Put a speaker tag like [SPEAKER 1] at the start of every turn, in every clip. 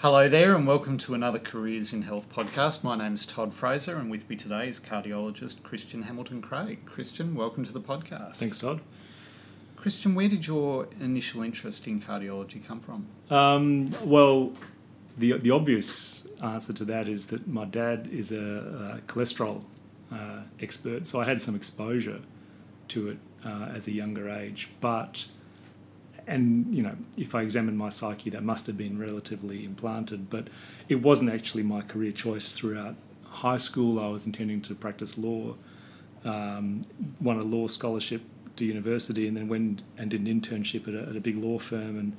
[SPEAKER 1] Hello there, and welcome to another Careers in Health podcast. My name's Todd Fraser, and with me today is cardiologist Christian Hamilton Craig. Christian, welcome to the podcast.
[SPEAKER 2] Thanks, Todd.
[SPEAKER 1] Christian, where did your initial interest in cardiology come from?
[SPEAKER 2] Um, well, the the obvious answer to that is that my dad is a, a cholesterol uh, expert, so I had some exposure to it uh, as a younger age. But and you know, if I examine my psyche, that must have been relatively implanted. But it wasn't actually my career choice throughout high school. I was intending to practice law, um, won a law scholarship to university, and then went and did an internship at a, at a big law firm, and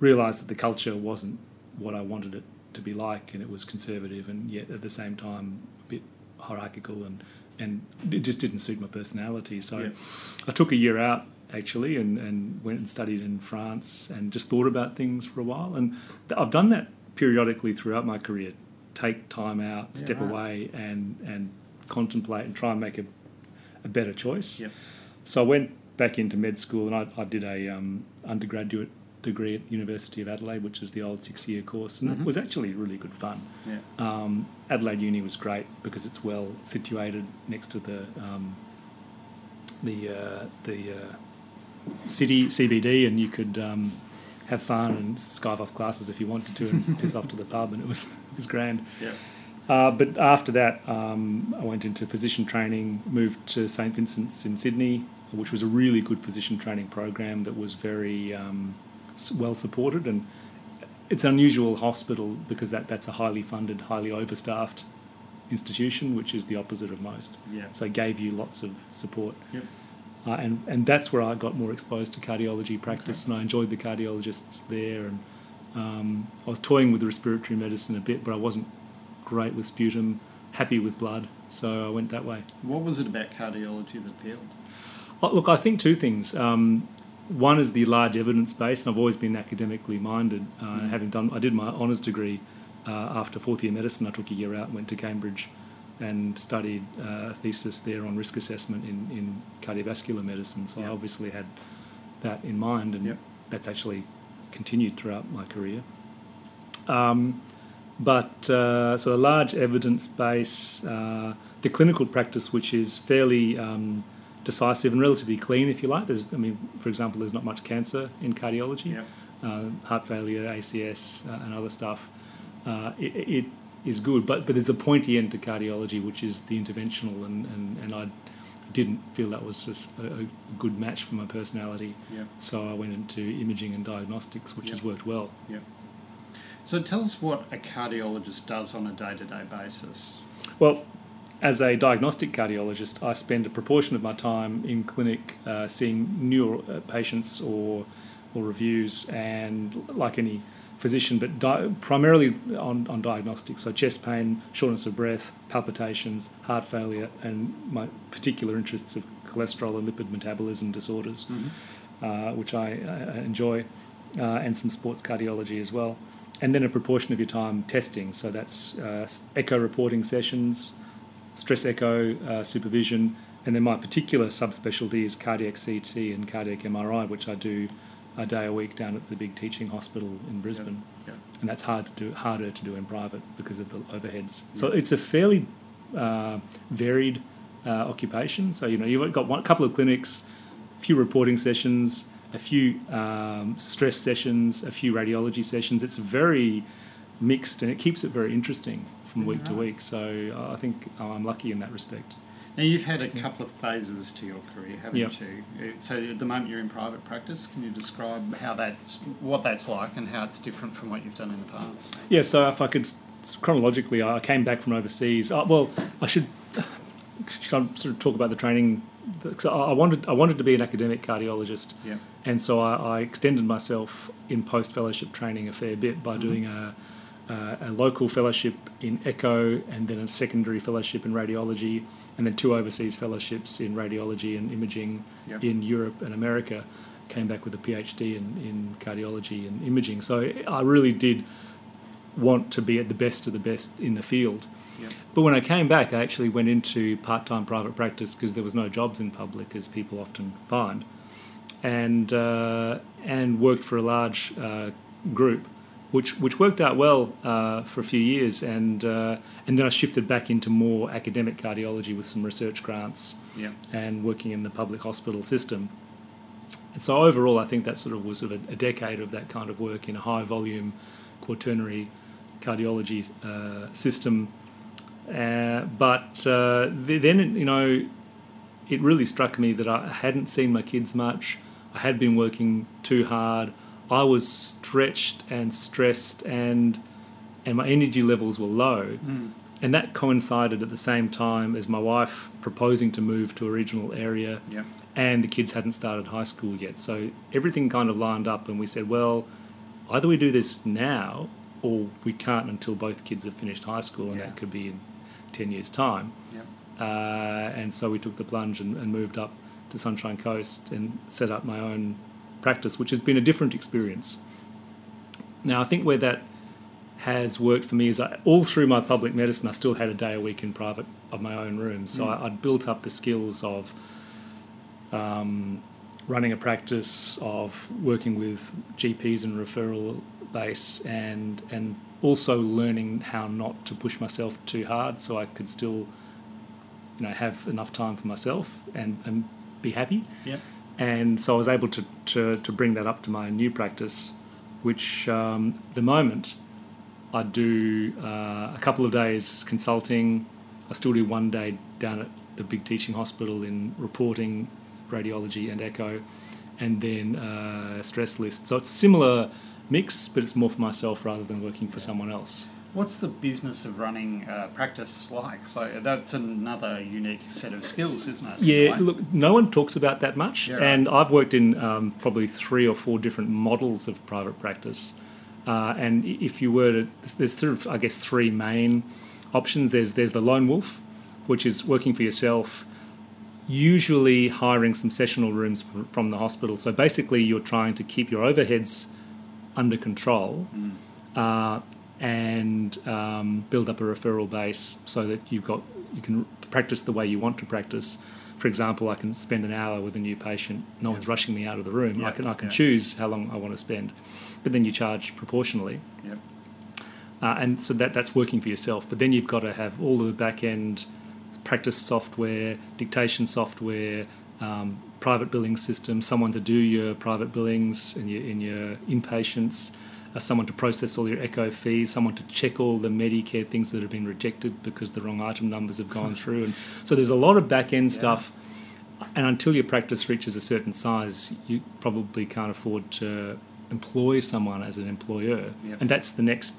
[SPEAKER 2] realised that the culture wasn't what I wanted it to be like, and it was conservative, and yet at the same time a bit hierarchical, and and it just didn't suit my personality. So
[SPEAKER 1] Yeah.
[SPEAKER 2] I took a year out actually, and, and went and studied in France, and just thought about things for a while, and th- I've done that periodically throughout my career. Take time out,
[SPEAKER 1] Yeah,
[SPEAKER 2] step
[SPEAKER 1] right.
[SPEAKER 2] away, and and contemplate and try and make a, a better choice.
[SPEAKER 1] Yep.
[SPEAKER 2] So I went back into med school and I, I did a um, undergraduate degree at University of Adelaide, which is the old six-year course, and
[SPEAKER 1] Mhm.
[SPEAKER 2] it was actually really good fun.
[SPEAKER 1] Yeah.
[SPEAKER 2] Um, Adelaide Uni was great because it's well situated next to the um, the uh, the uh, city CBD, and you could um, have fun and skive off classes if you wanted to, and piss off to the pub, and it was it was grand.
[SPEAKER 1] Yeah.
[SPEAKER 2] Uh, but after that, um, I went into physician training, moved to St Vincent's in Sydney, which was a really good physician training program that was very um, well supported. And it's an unusual hospital because that, that's a highly funded, highly overstaffed institution, which is the opposite of most.
[SPEAKER 1] Yeah.
[SPEAKER 2] So it gave you lots of support.
[SPEAKER 1] Yep.
[SPEAKER 2] Uh, and, and that's where I got more exposed to cardiology practice, and I enjoyed the cardiologists there. And um, I was toying with respiratory medicine a bit, but I wasn't great with sputum, happy with blood, so I went that way.
[SPEAKER 1] What was it about cardiology that appealed?
[SPEAKER 2] Oh, look, I think two things. Um, one is the large evidence base, and I've always been academically minded. Uh,
[SPEAKER 1] Mm.
[SPEAKER 2] Having done, I did my honours degree uh, after fourth year medicine. I took a year out and went to Cambridge and studied uh, a thesis there on risk assessment in, in cardiovascular medicine. So
[SPEAKER 1] Yep.
[SPEAKER 2] I obviously had that in mind, and
[SPEAKER 1] Yep.
[SPEAKER 2] that's actually continued throughout my career. Um, but uh, so a large evidence base, uh, the clinical practice, which is fairly um, decisive and relatively clean, if you like. There's, I mean, for example, there's not much cancer in cardiology,
[SPEAKER 1] Yep.
[SPEAKER 2] uh, heart failure, ACS, uh, and other stuff. Uh, it, it is good, but but there's a pointy end to cardiology, which is the interventional, and and, and I didn't feel that was a, a good match for my personality.
[SPEAKER 1] Yep.
[SPEAKER 2] So I went into imaging and diagnostics, which has worked well.
[SPEAKER 1] Yep. So tell us what a cardiologist does on a day-to-day basis.
[SPEAKER 2] Well, as a diagnostic cardiologist, I spend a proportion of my time in clinic uh, seeing new uh, patients or or reviews, and like any physician, but di- primarily on, on diagnostics. So chest pain, shortness of breath, palpitations, heart failure, and my particular interests of cholesterol and lipid metabolism disorders, uh, which I uh, enjoy, uh, and some sports cardiology as well. And then a proportion of your time testing. So that's uh, echo reporting sessions, stress echo uh, supervision, and then my particular subspecialty is cardiac CT and cardiac MRI, which I do a day a week down at the big teaching hospital in Brisbane,
[SPEAKER 1] Yep.
[SPEAKER 2] and that's hard to do, harder to do in private because of the overheads. So it's a fairly uh, varied uh, occupation. So you know you've got one a couple of clinics, a few reporting sessions, a few um, stress sessions, a few radiology sessions. It's very mixed, and it keeps it very interesting from week to week. So I think I'm lucky in that respect.
[SPEAKER 1] Now you've had a couple of phases to your career, haven't
[SPEAKER 2] Yep.
[SPEAKER 1] you? Uh, So at the moment you're in private practice. Can you describe how that's what that's like and how it's different from what you've done in the past?
[SPEAKER 2] Yeah, so if I could chronologically, I came back from overseas. Uh, well, I should, should I sort of talk about the training. Because I wanted, I wanted to be an academic cardiologist,
[SPEAKER 1] Yeah.
[SPEAKER 2] and so I, I extended myself in post fellowship training a fair bit
[SPEAKER 1] Mm-hmm.
[SPEAKER 2] by doing a, a, a local fellowship in echo, and then a secondary fellowship in radiology, and then two overseas fellowships in radiology and imaging
[SPEAKER 1] Yep.
[SPEAKER 2] in Europe and America. Came back with a PhD in, in cardiology and imaging. So I really did want to be at the best of the best in the field.
[SPEAKER 1] Yep.
[SPEAKER 2] But when I came back, I actually went into part time private practice because there was no jobs in public, as people often find, and uh, and worked for a large uh, group which which worked out well uh, for a few years, and uh, and then I shifted back into more academic cardiology with some research grants
[SPEAKER 1] Yeah.
[SPEAKER 2] and working in the public hospital system. And so overall, I think that sort of was sort of a, a decade of that kind of work in a high volume quaternary cardiology uh, system. Uh, but uh, th- then, you know, it really struck me that I hadn't seen my kids much. I had been working too hard. I was stretched and stressed, and and my energy levels were low. And that coincided at the same time as my wife proposing to move to a regional area
[SPEAKER 1] Yeah.
[SPEAKER 2] and the kids hadn't started high school yet. So everything kind of lined up, and we said, well, either we do this now or we can't until both kids have finished high school, and
[SPEAKER 1] Yeah.
[SPEAKER 2] that could be in 10 years' time.
[SPEAKER 1] Yeah.
[SPEAKER 2] Uh, and so we took the plunge and, and moved up to Sunshine Coast and set up my own practice, which has been a different experience. Now, I think where that has worked for me is I, all through my public medicine, I still had a day a week in private of my own room. So I, I'd built up the skills of um, running a practice, of working with GPs and referral base, and and also learning how not to push myself too hard, so I could still, you know, have enough time for myself and and be happy
[SPEAKER 1] Yep.
[SPEAKER 2] And so I was able to, to, to bring that up to my new practice, which um, at the moment I do uh, a couple of days consulting. I still do one day down at the big teaching hospital in reporting, radiology, and echo, and then uh, stress list. So it's a similar mix, but it's more for myself rather than working for someone else.
[SPEAKER 1] What's the business of running a practice like? So that's another unique set of skills, isn't it?
[SPEAKER 2] Yeah, look, no one talks about that much,
[SPEAKER 1] Yeah, right.
[SPEAKER 2] and I've worked in um, probably three or four different models of private practice. Uh, and if you were to, there's sort of, I guess, three main options. There's there's the lone wolf, which is working for yourself, usually hiring some sessional rooms from the hospital. So basically, you're trying to keep your overheads under control. Uh, and um, build up a referral base so that you've got you can practice the way you want to practice. For example, I can spend an hour with a new patient. No one's rushing me out of the room.
[SPEAKER 1] Yeah,
[SPEAKER 2] I can I can
[SPEAKER 1] yeah.
[SPEAKER 2] choose how long I want to spend, but then you charge proportionally,
[SPEAKER 1] Yep.
[SPEAKER 2] uh, and so that that's working for yourself. But then you've got to have all of the back end practice software, dictation software. Um, private billing system, someone to do your private billings and your in your inpatients, someone to process all your echo fees, someone to check all the Medicare things that have been rejected because the wrong item numbers have gone through, and so there's a lot of back end
[SPEAKER 1] Yeah.
[SPEAKER 2] stuff. And until your practice reaches a certain size, you probably can't afford to employ someone as an employer,
[SPEAKER 1] Yep.
[SPEAKER 2] and that's the next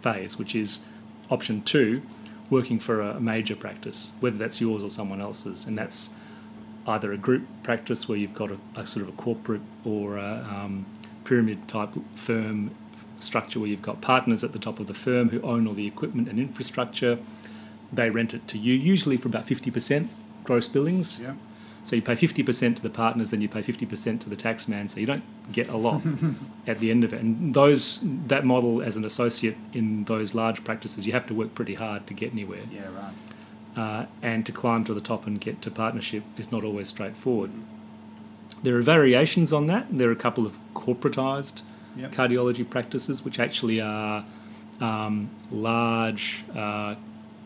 [SPEAKER 2] phase, which is option two, working for a major practice, whether that's yours or someone else's, and that's either a group practice where you've got a, a sort of a corporate or a um, pyramid type firm structure where you've got partners at the top of the firm who own all the equipment and infrastructure. They rent it to you, usually for about 50% gross billings.
[SPEAKER 1] Yep.
[SPEAKER 2] So you pay 50% to the partners, then you pay 50% to the tax man, so you don't get a lot at the end of it. And those that model as an associate in those large practices, you have to work pretty hard to get anywhere.
[SPEAKER 1] Yeah. Right.
[SPEAKER 2] Uh, and to climb to the top and get to partnership is not always straightforward. There are variations on that. There are a couple of corporatized
[SPEAKER 1] Yep.
[SPEAKER 2] cardiology practices, which actually are um, large uh,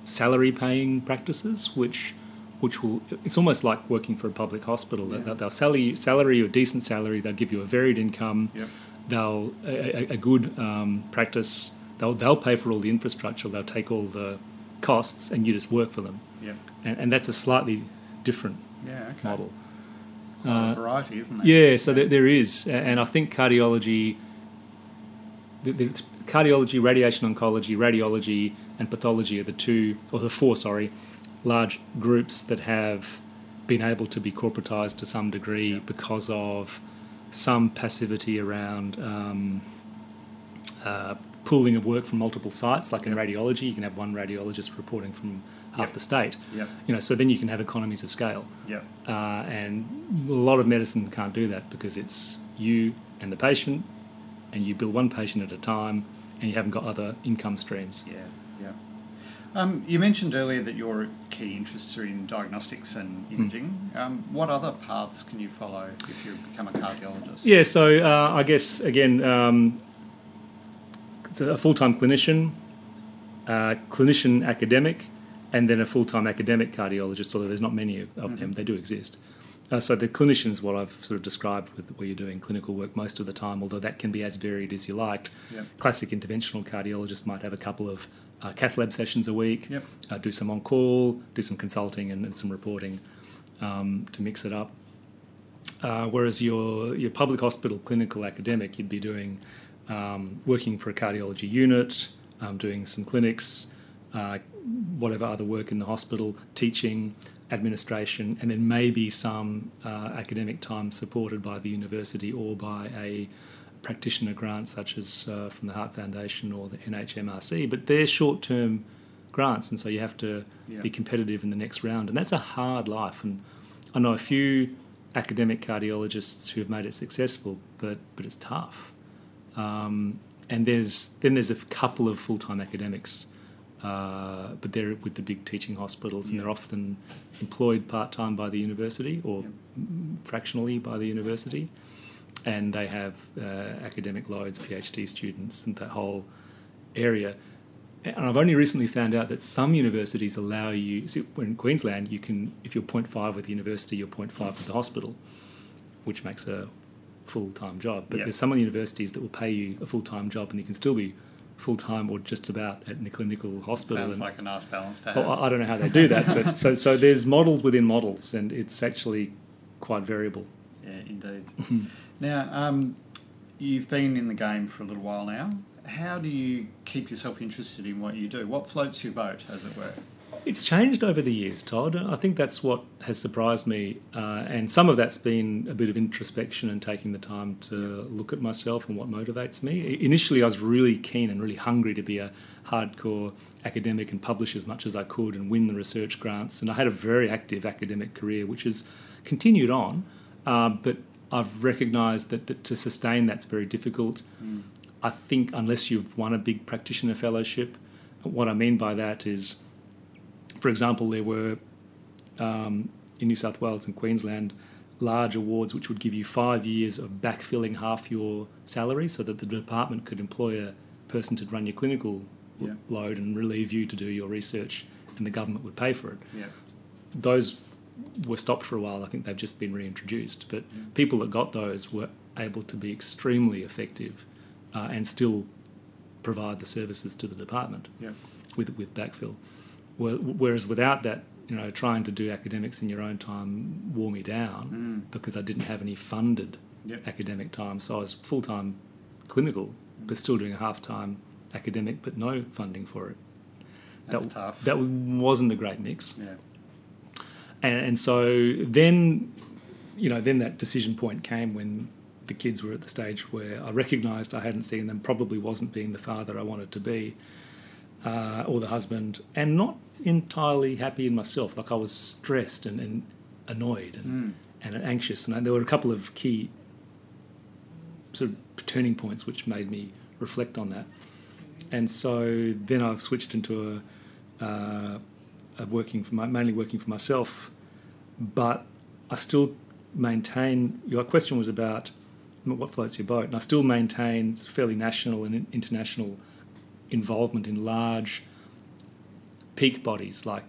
[SPEAKER 2] salary paying practices, which which will it's almost like working for a public hospital.
[SPEAKER 1] Yeah.
[SPEAKER 2] They'll, they'll salary salary you a decent salary. They'll give you a varied income.
[SPEAKER 1] Yep.
[SPEAKER 2] They'll a, a- good um, practice. They'll they'll pay for all the infrastructure. They'll take all the costs, and you just work for them.
[SPEAKER 1] Yep.
[SPEAKER 2] And, and that's a slightly different
[SPEAKER 1] Yeah. Okay.
[SPEAKER 2] model.
[SPEAKER 1] A
[SPEAKER 2] Uh,
[SPEAKER 1] variety, isn't there?
[SPEAKER 2] Yeah, so there, there is, and I think cardiology, the, the cardiology, radiation oncology, radiology, and pathology are the two, or the four, sorry, large groups that have been able to be corporatized to some degree
[SPEAKER 1] Yeah.
[SPEAKER 2] because of some passivity around um, uh, pooling of work from multiple sites. Like in radiology, you can have one radiologist reporting from half the state. You know, so then you can have economies of scale. Uh, and a lot of medicine can't do that because it's you and the patient, and you bill one patient at a time, and you haven't got other income streams.
[SPEAKER 1] Yeah. Yeah. Um, you mentioned earlier that your key interests are in diagnostics and
[SPEAKER 2] Hmm.
[SPEAKER 1] imaging. Um, what other paths can you follow if you become a cardiologist?
[SPEAKER 2] Yeah, so uh, I guess again, um, a full time clinician, uh, clinician academic, and then a full time academic cardiologist, although there's not many of, of them, they do exist. Uh, so the clinician is what I've sort of described with where you're doing clinical work most of the time, although that can be as varied as you like.
[SPEAKER 1] Yep.
[SPEAKER 2] Classic interventional cardiologist might have a couple of uh, cath lab sessions a week,
[SPEAKER 1] Yep.
[SPEAKER 2] uh, do some on call, do some consulting and, and some reporting um, to mix it up. Uh, whereas your your public hospital clinical academic, you'd be doing um, working for a cardiology unit, um, doing some clinics, uh, whatever other work in the hospital, teaching, administration, and then maybe some uh, academic time supported by the university or by a practitioner grant, such as uh, from the Heart Foundation or the NHMRC. But they're short term grants, and so you have to
[SPEAKER 1] Yeah.
[SPEAKER 2] be competitive in the next round, and that's a hard life. And I know a few academic cardiologists who have made it successful, but but it's tough. Um, and there's then there's a couple of full time academics, uh, but they're with the big teaching hospitals, and they're often employed part time by the university or fractionally by the university, and they have uh, academic loads, PhD students, and that whole area. And I've only recently found out that some universities allow you. See, in Queensland, you can if you're 0.5 with the university, you're 0.5 with the hospital, which makes a full time job. But
[SPEAKER 1] Yeah.
[SPEAKER 2] there's some universities that will pay you a full time job, and you can still be full time or just about at the clinical hospital.
[SPEAKER 1] Sounds
[SPEAKER 2] and-
[SPEAKER 1] like a nice balance to have.
[SPEAKER 2] well, I I don't know how they do that, but so so there's models within models, and it's actually quite variable.
[SPEAKER 1] Yeah, indeed. now, um, you've been in the game for a little while now. How do you keep yourself interested in what you do? What floats your boat, as it were?
[SPEAKER 2] It's changed over the years, Todd. I think that's what has surprised me, uh, and some of that's been a bit of introspection and taking the time to look at myself and what motivates me. Initially, I was really keen and really hungry to be a hardcore academic and publish as much as I could and win the research grants, and I had a very active academic career, which has continued on, uh, but I've recognised that, that to sustain that's very difficult. I think unless you've won a big practitioner fellowship, what I mean by that is, for example, there were um, in New South Wales and Queensland large awards which would give you five years of backfilling half your salary so that the department could employ a person to run your clinical
[SPEAKER 1] Yeah.
[SPEAKER 2] load and relieve you to do your research and the government would pay for it
[SPEAKER 1] Yeah.
[SPEAKER 2] those were stopped for a while. I think they've just been reintroduced. But people that got those were able to be extremely effective uh, and still provide the services to the department
[SPEAKER 1] Yeah.
[SPEAKER 2] with with backfill. Whe- Whereas without that, you know, trying to do academics in your own time wore me down hmm. because I didn't have any funded
[SPEAKER 1] Yep.
[SPEAKER 2] academic time. So I was full time clinical, but hmm. still doing a half time academic, but no funding for it.
[SPEAKER 1] That's
[SPEAKER 2] that,
[SPEAKER 1] tough.
[SPEAKER 2] That wasn't a great mix
[SPEAKER 1] Yeah.
[SPEAKER 2] and, and so then you know then that decision point came when the kids were at the stage where I recognised I hadn't seen them probably wasn't being the father I wanted to be uh, or the husband and not entirely happy in myself. Like I was stressed and, and annoyed and, and anxious. And there were a couple of key sort of turning points which made me reflect on that. And so then I've switched into a, uh, a working for my, mainly working for myself, but I still maintain. Your question was about what floats your boat, and I still maintain fairly national and international involvement in large peak bodies like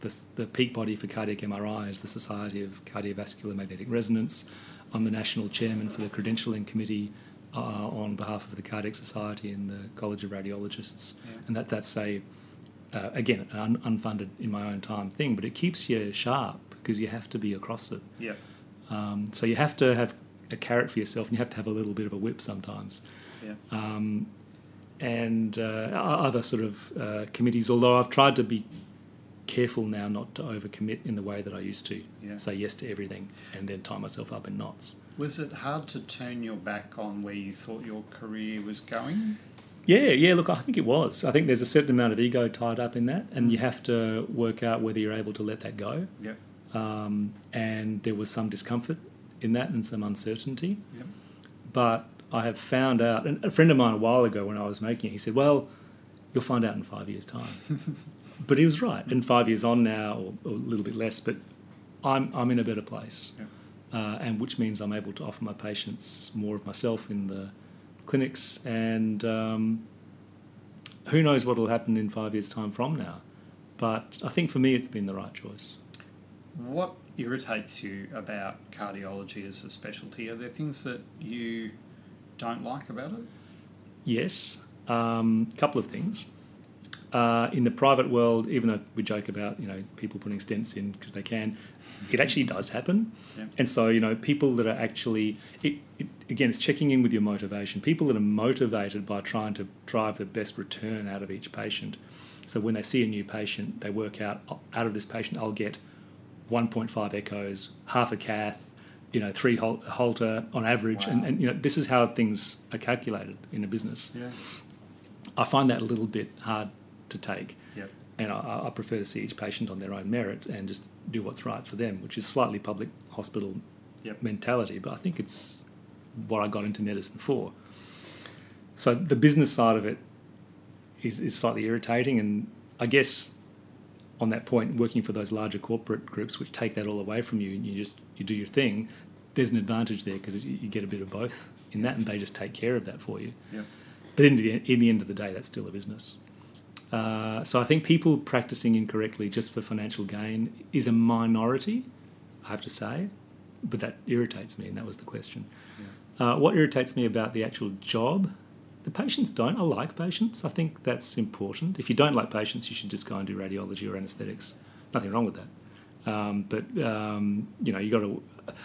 [SPEAKER 2] the, the peak body for cardiac MRI is the Society of Cardiovascular Magnetic Resonance. I'm the national chairman for the credentialing committee uh, on behalf of the Cardiac Society and the College of Radiologists,
[SPEAKER 1] Yeah.
[SPEAKER 2] and that that's a uh, again an un- unfunded in my own time thing, but it keeps you sharp because you have to be across it.
[SPEAKER 1] Yeah.
[SPEAKER 2] Um, so you have to have a carrot for yourself, and you have to have a little bit of a whip sometimes
[SPEAKER 1] Yeah.
[SPEAKER 2] um, and uh, other sort of uh, committees. Although I've tried to be careful now not to overcommit in the way that I used to.
[SPEAKER 1] Yeah.
[SPEAKER 2] Say yes to everything and then tie myself up in knots.
[SPEAKER 1] Was it hard to turn your back on where you thought your career was going?
[SPEAKER 2] Yeah, yeah. Look, I think it was. I think there's a certain amount of ego tied up in that, and you have to work out whether you're able to let that go.
[SPEAKER 1] Yeah.
[SPEAKER 2] Um, and there was some discomfort in that and some uncertainty.
[SPEAKER 1] Yep.
[SPEAKER 2] But I have found out, and a friend of mine a while ago when I was making it, he said, Well, you'll find out in five years' time. but he was right. And five years on now, or, or a little bit less, but I'm, I'm in a better place.
[SPEAKER 1] Yeah.
[SPEAKER 2] Uh, and which means I'm able to offer my patients more of myself in the clinics and um, who knows what will happen in five years' time from now? But I think for me, it's been the right choice.
[SPEAKER 1] What irritates you about cardiology as a specialty? Are there things that you don't like about it?
[SPEAKER 2] Yes, a um, couple of things. Uh, in the private world, even though we joke about you know people putting stents in because they can, it actually does happen.
[SPEAKER 1] Yeah.
[SPEAKER 2] And so you know people that are actually it, it, again it's checking in with your motivation. People that are motivated by trying to drive the best return out of each patient. So when they see a new patient, they work out out of this patient I'll get 1.5 echoes, half a cath, you know, three hol- Holter on average,
[SPEAKER 1] Wow.
[SPEAKER 2] and, and you know this is how things are calculated in a business.
[SPEAKER 1] Yeah.
[SPEAKER 2] I find that a little bit hard to take,
[SPEAKER 1] Yep.
[SPEAKER 2] and I, I prefer to see each patient on their own merit and just do what's right for them, which is slightly public hospital
[SPEAKER 1] Yep.
[SPEAKER 2] mentality, but I think it's what I got into medicine for. So the business side of it is, is slightly irritating, and I guess on that point, working for those larger corporate groups which take that all away from you and you just you do your thing, there's an advantage there because you get a bit of both in that, and they just take care of that for you.
[SPEAKER 1] Yep.
[SPEAKER 2] But in the, in the end of the day, that's still a business. Uh, so I think people practicing incorrectly just for financial gain is a minority, I have to say, but that irritates me, and that was the question. Uh, what irritates me about the actual job? The patients don't. I like patients. I think that's important. If you don't like patients, you should just go and do radiology or anaesthetics. Nothing wrong with that. Um, but um, you know, you got to.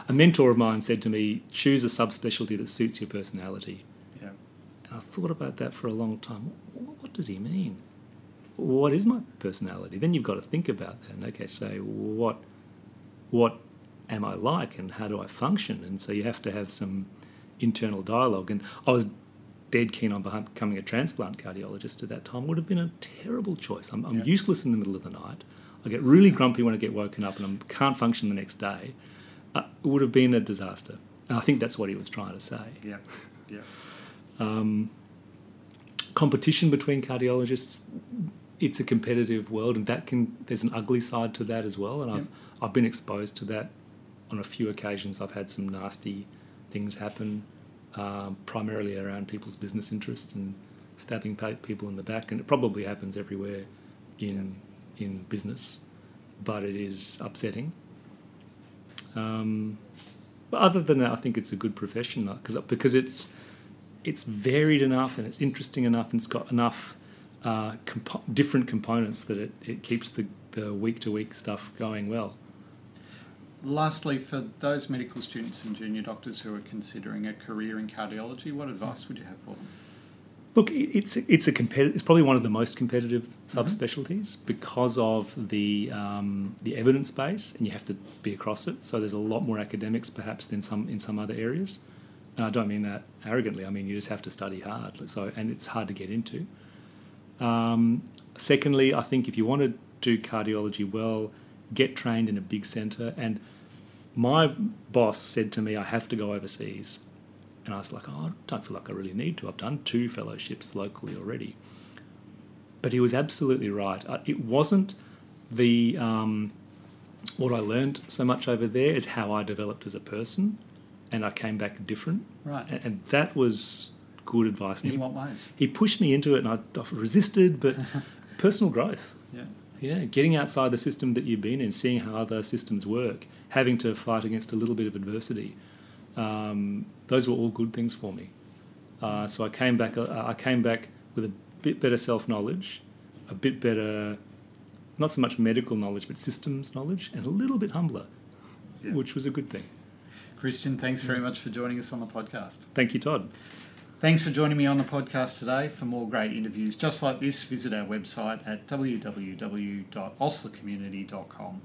[SPEAKER 2] A mentor of mine said to me, "Choose a subspecialty that suits your personality."
[SPEAKER 1] Yeah.
[SPEAKER 2] And I thought about that for a long time. What, what does he mean? What is my personality? Then you've got to think about that. And okay, so what, what am I like, and how do I function? And so you have to have some internal dialogue. And I was dead keen on becoming a transplant cardiologist at that time. Would have been a terrible choice. I'm, I'm
[SPEAKER 1] Yeah.
[SPEAKER 2] useless in the middle of the night. I get really grumpy when I get woken up, and I can't function the next day. Uh, it would have been a disaster. And I think that's what he was trying to say
[SPEAKER 1] Yeah. Yeah.
[SPEAKER 2] competition between cardiologists it's a competitive world and that can there's an ugly side to that as well and I've I've been exposed to that on a few occasions I've had some nasty things happen um, primarily around people's business interests and stabbing people in the back and it probably happens everywhere in in business but it is upsetting um, but other than that I think it's a good profession because because it's it's varied enough and it's interesting enough and it's got enough uh, compo- different components that it, it keeps the, the week to week stuff going well.
[SPEAKER 1] Lastly, for those medical students and junior doctors who are considering a career in cardiology, what advice would you have for them?
[SPEAKER 2] Look, it's it's a competitive. It's probably one of the most competitive subspecialties because of the um, the evidence base, and you have to be across it. So there's a lot more academics, perhaps, than some in some other areas. And I don't mean that arrogantly. I mean you just have to study hard. So and it's hard to get into. Um, secondly, I think if you want to do cardiology well, get trained in a big centre. And my boss said to me, I have to go overseas. And I was like, oh, I don't feel like I really need to. I've done two fellowships locally already. But he was absolutely right. It wasn't the um, what I learned so much over there is how I developed as a person, and I came back different.
[SPEAKER 1] Right.
[SPEAKER 2] And, and that was good advice. And
[SPEAKER 1] In
[SPEAKER 2] he,
[SPEAKER 1] what ways?
[SPEAKER 2] he pushed me into it, and I, I resisted. But personal growth,
[SPEAKER 1] Yeah.
[SPEAKER 2] yeah, getting outside the system that you've been in, seeing how other systems work, having to fight against a little bit of adversity. Um, those were all good things for me. Uh, so I came back. Uh, I came back with a bit better self knowledge, a bit better, not so much medical knowledge, but systems knowledge, and a little bit humbler,
[SPEAKER 1] Yeah.
[SPEAKER 2] which was a good thing.
[SPEAKER 1] Christian, thanks very much for joining us on the podcast.
[SPEAKER 2] Thank you, Todd.
[SPEAKER 1] Thanks for joining me on the podcast today. For more great interviews just like this, visit our website at www.oslercommunity.com.